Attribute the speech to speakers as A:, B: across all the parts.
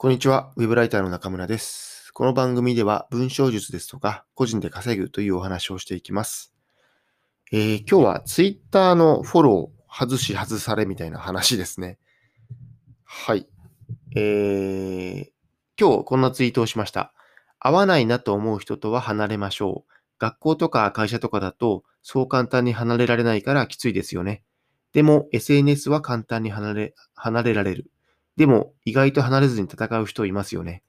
A: こんにちは。ウェブライターの中村です。この番組では文章術ですとか、個人で稼ぐというお話をしていきます。えー、今日はツイッターのフォロー外し外されみたいな話ですね。はい。えー、今日こんなツイートをしました。合わないなと思う人とは離れましょう。学校とか会社とかだと、そう簡単に離れられないからきついですよね。でも SNS は簡単に離れ、離れられる。でも、意外と離れずに戦う人いますよね。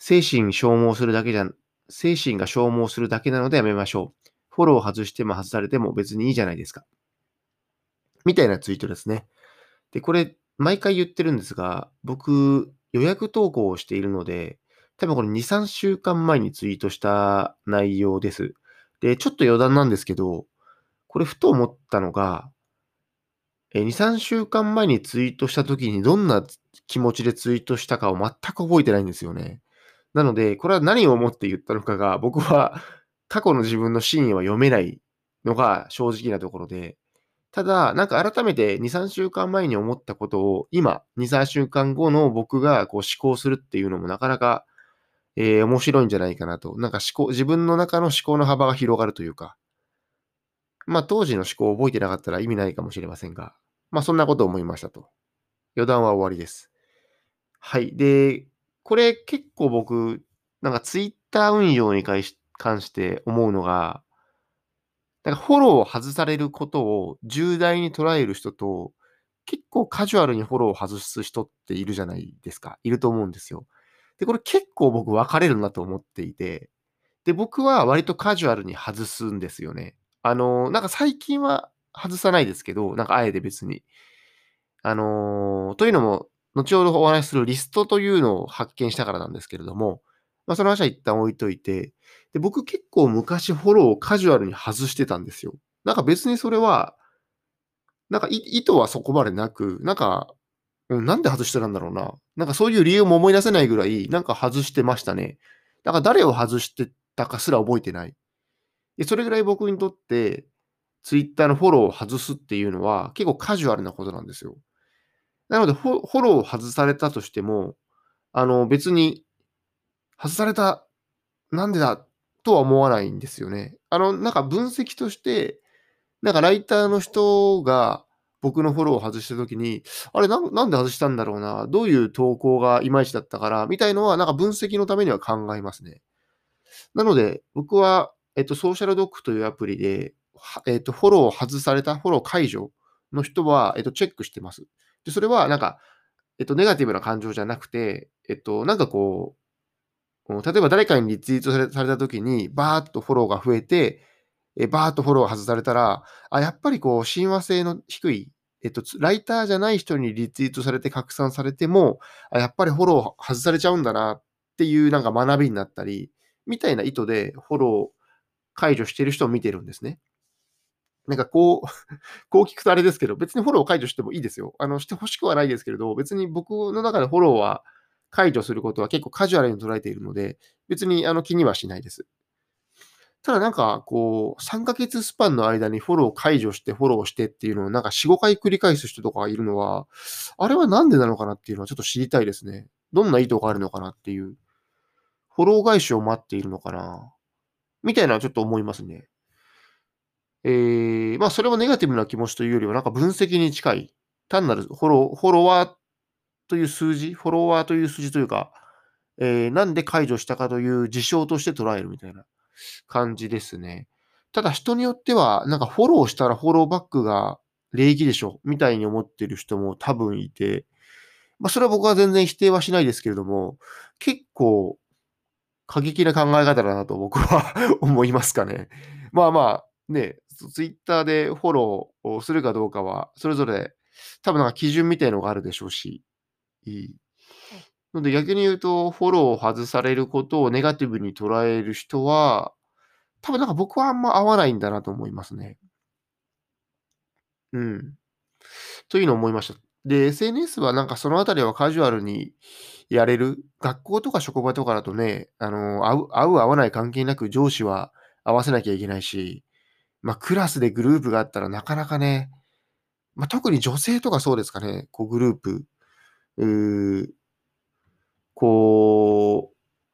A: 精神消耗するだけじゃ、精神が消耗するだけなのでやめましょう。フォロー外しても外されても別にいいじゃないですか。みたいなツイートですね。で、これ、毎回言ってるんですが、僕、予約投稿をしているので、多分これ2、3週間前にツイートした内容です。で、ちょっと余談なんですけど、これふと思ったのが、え2、3週間前にツイートした時にどんな気持ちでツイートしたかを全く覚えてないんですよね。なので、これは何を思って言ったのかが、僕は過去の自分の真意は読めないのが正直なところで、ただ、なんか改めて2、3週間前に思ったことを今、2、3週間後の僕がこう思考するっていうのもなかなか、えー、面白いんじゃないかなと。なんか思考、自分の中の思考の幅が広がるというか、まあ当時の思考を覚えてなかったら意味ないかもしれませんが、まあそんなことを思いましたと。余談は終わりです。はい。で、これ結構僕、なんかツイッター運用に関して思うのが、なんかフォローを外されることを重大に捉える人と、結構カジュアルにフォローを外す人っているじゃないですか。いると思うんですよ。で、これ結構僕分かれるなと思っていて、で、僕は割とカジュアルに外すんですよね。あの、なんか最近は外さないですけど、なんかあえて別に。あのー、というのも、後ほどお話しするリストというのを発見したからなんですけれども、まあ、その話は一旦置いといて、で僕結構昔フォローをカジュアルに外してたんですよ。なんか別にそれは、なんか意図はそこまでなく、なんか、うん、なんで外してたんだろうな。なんかそういう理由も思い出せないぐらい、なんか外してましたね。だから誰を外してたかすら覚えてない。で、それぐらい僕にとって、ツイッターのフォローを外すっていうのは結構カジュアルなことなんですよ。なのでフォ、ローを外されたとしても、あの、別に、外された、なんでだ、とは思わないんですよね。あの、なんか分析として、なんかライターの人が僕のフォローを外したときに、あれな、なんで外したんだろうな、どういう投稿がいまいちだったから、みたいのは、なんか分析のためには考えますね。なので、僕は、えっと、ソーシャルドックというアプリで、えっと、フォローを外された、フォロー解除の人は、えっと、チェックしてます。で、それは、なんか、えっと、ネガティブな感情じゃなくて、えっと、なんかこう、例えば誰かにリツイートされた時に、バーッとフォローが増えて、えバーッとフォロー外されたら、あ、やっぱりこう、親和性の低い、えっと、ライターじゃない人にリツイートされて拡散されても、あ、やっぱりフォロー外されちゃうんだなっていうなんか学びになったり、みたいな意図でフォロー解除してる人を見てるんですね。なんかこう、こう聞くとあれですけど、別にフォロー解除してもいいですよ。あの、してほしくはないですけれど、別に僕の中でフォローは解除することは結構カジュアルに捉えているので、別にあの気にはしないです。ただなんか、こう、3ヶ月スパンの間にフォロー解除してフォローしてっていうのをなんか4、5回繰り返す人とかがいるのは、あれはなんでなのかなっていうのはちょっと知りたいですね。どんな意図があるのかなっていう。フォロー返しを待っているのかなみたいなちょっと思いますね。えー、まあそれはネガティブな気持ちというよりはなんか分析に近い。単なるフォロー、フォロワーという数字、フォロワーという数字というか、えー、なんで解除したかという事象として捉えるみたいな感じですね。ただ人によっては、なんかフォローしたらフォローバックが礼儀でしょみたいに思ってる人も多分いて、まあそれは僕は全然否定はしないですけれども、結構過激な考え方だなと僕は 思いますかね。まあまあ、ね、ツイッターでフォローをするかどうかは、それぞれ多分なんか基準みたいのがあるでしょうし、いい。ので逆に言うと、フォローを外されることをネガティブに捉える人は、多分なんか僕はあんま合わないんだなと思いますね。うん。というのを思いました。で、SNS はなんかそのあたりはカジュアルにやれる。学校とか職場とかだとね、あの、合う、合う合わない関係なく上司は合わせなきゃいけないし、まあ、クラスでグループがあったらなかなかね、まあ、特に女性とかそうですかね、こうグループ、うこ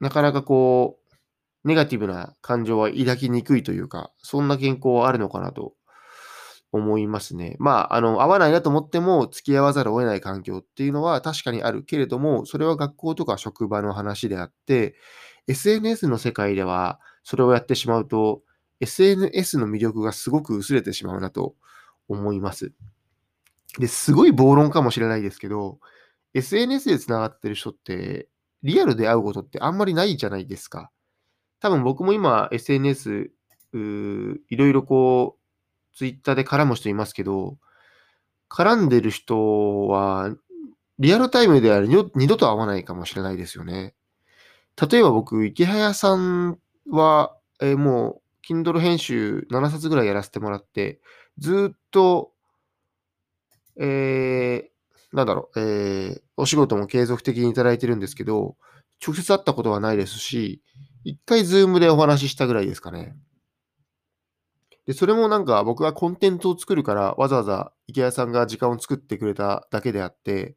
A: う、なかなかこう、ネガティブな感情は抱きにくいというか、そんな傾向はあるのかなと思いますね。まあ、あの、合わないなと思っても付き合わざるを得ない環境っていうのは確かにあるけれども、それは学校とか職場の話であって、SNS の世界ではそれをやってしまうと、SNS の魅力がすごく薄れてしまうなと思います。で、すごい暴論かもしれないですけど、SNS で繋がってる人って、リアルで会うことってあんまりないじゃないですか。多分僕も今 SNS、いろいろこう、ツイッターで絡む人いますけど、絡んでる人は、リアルタイムでは二度と会わないかもしれないですよね。例えば僕、池早さんは、えー、もう、Kindle 編集7冊ぐらいやらせてもらって、ずっと、えー、なんだろう、えー、お仕事も継続的にいただいてるんですけど、直接会ったことはないですし、一回ズームでお話ししたぐらいですかね。で、それもなんか僕がコンテンツを作るからわざわざ池谷さんが時間を作ってくれただけであって、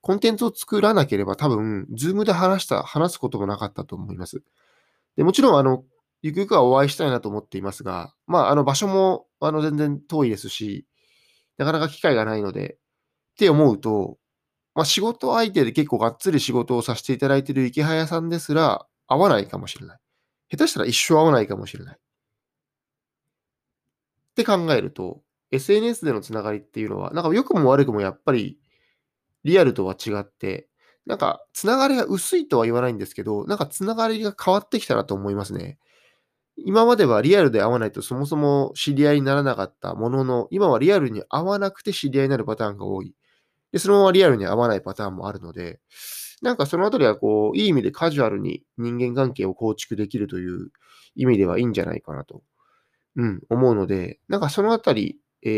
A: コンテンツを作らなければ多分、ズームで話した、話すこともなかったと思います。でもちろん、あの、ゆくゆくはお会いしたいなと思っていますが、まあ、あの、場所も、あの、全然遠いですし、なかなか機会がないので、って思うと、まあ、仕事相手で結構がっつり仕事をさせていただいている池早さんですら、会わないかもしれない。下手したら一生会わないかもしれない。って考えると、SNS でのつながりっていうのは、なんか良くも悪くもやっぱりリアルとは違って、なんか、つながりが薄いとは言わないんですけど、なんかつながりが変わってきたなと思いますね。今まではリアルで会わないとそもそも知り合いにならなかったものの、今はリアルに会わなくて知り合いになるパターンが多い。で、そのままリアルに会わないパターンもあるので、なんかそのあたりはこう、いい意味でカジュアルに人間関係を構築できるという意味ではいいんじゃないかなと、うん、思うので、なんかそのあたり、え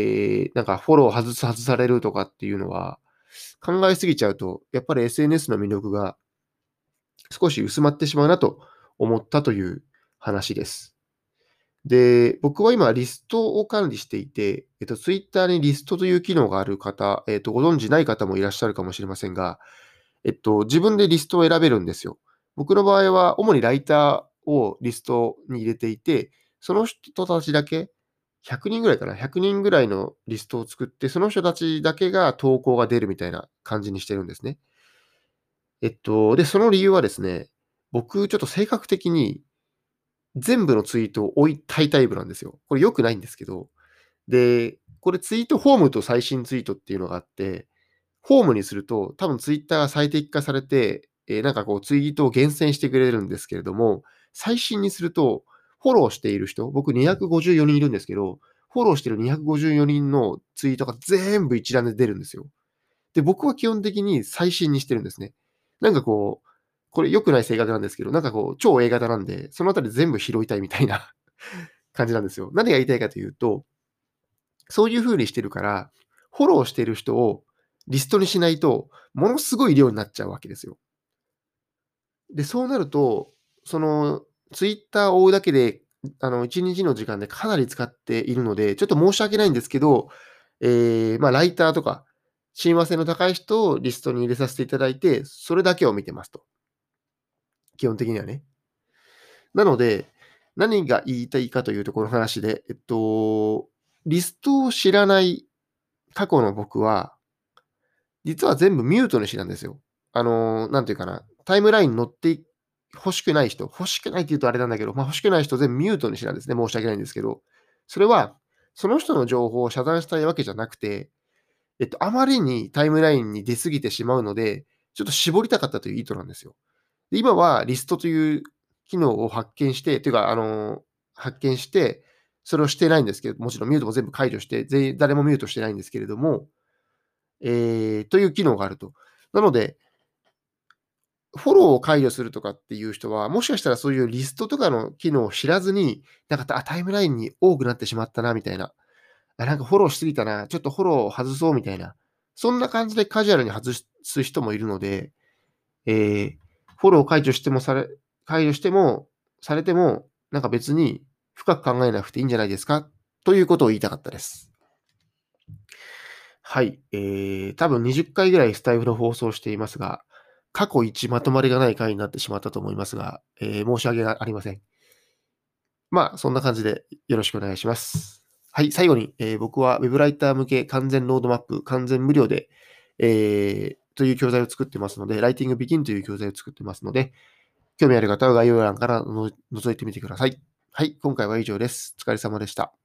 A: ー、なんかフォロー外す、外されるとかっていうのは、考えすぎちゃうと、やっぱり SNS の魅力が少し薄まってしまうなと思ったという話です。で、僕は今リストを管理していて、えっと、Twitter にリストという機能がある方、えっと、ご存知ない方もいらっしゃるかもしれませんが、えっと、自分でリストを選べるんですよ。僕の場合は主にライターをリストに入れていて、その人たちだけ100人ぐらいかな ?100 人ぐらいのリストを作って、その人たちだけが投稿が出るみたいな感じにしてるんですね。えっと、で、その理由はですね、僕、ちょっと性格的に全部のツイートを置いたいタイプなんですよ。これ良くないんですけど。で、これツイートホームと最新ツイートっていうのがあって、ホームにすると多分ツイッターが最適化されて、えー、なんかこうツイートを厳選してくれるんですけれども、最新にすると、フォローしている人、僕254人いるんですけど、フォローしてる254人のツイートが全部一覧で出るんですよ。で、僕は基本的に最新にしてるんですね。なんかこう、これ良くない性格なんですけど、なんかこう、超 A 型なんで、そのあたり全部拾いたいみたいな 感じなんですよ。何が言いたいかというと、そういう風にしてるから、フォローしてる人をリストにしないと、ものすごい量になっちゃうわけですよ。で、そうなると、そのツイッターを追うだけで、あの、1日の時間でかなり使っているので、ちょっと申し訳ないんですけど、えー、まあ、ライターとか、親和性の高い人をリストに入れさせていただいて、それだけを見てますと。基本的にはね。なので、何が言いたいかというところの話で、えっと、リストを知らない過去の僕は、実は全部ミュートにしてたんですよ。あの、なんていうかな、タイムラインに乗って欲しくない人、欲しくないって言うとあれなんだけど、まあ、欲しくない人全部ミュートにしてたんですね。申し訳ないんですけど。それは、その人の情報を遮断したいわけじゃなくて、えっと、あまりにタイムラインに出過ぎてしまうので、ちょっと絞りたかったという意図なんですよ。で今はリストという機能を発見して、というか、あの、発見して、それをしてないんですけど、もちろんミュートも全部解除して、全員誰もミュートしてないんですけれども、えー、という機能があると。なので、フォローを解除するとかっていう人は、もしかしたらそういうリストとかの機能を知らずに、なんかあタイムラインに多くなってしまったな、みたいな。あなんかフォローしすぎたな、ちょっとフォローを外そうみたいな。そんな感じでカジュアルに外す人もいるので、えー、フォロー解除してもされ、解除しても、されても、なんか別に深く考えなくていいんじゃないですか？ということを言いたかったです。はい。えー、多分20回ぐらいスタイフの放送していますが、過去一まとまりがない回になってしまったと思いますが、えー、申し訳ありません。まあ、そんな感じでよろしくお願いします。はい、最後に、えー、僕は Web ライター向け完全ロードマップ、完全無料で、えー、という教材を作ってますので、ライティングビギンという教材を作ってますので、興味ある方は概要欄から覗いてみてください。はい、今回は以上です。お疲れ様でした。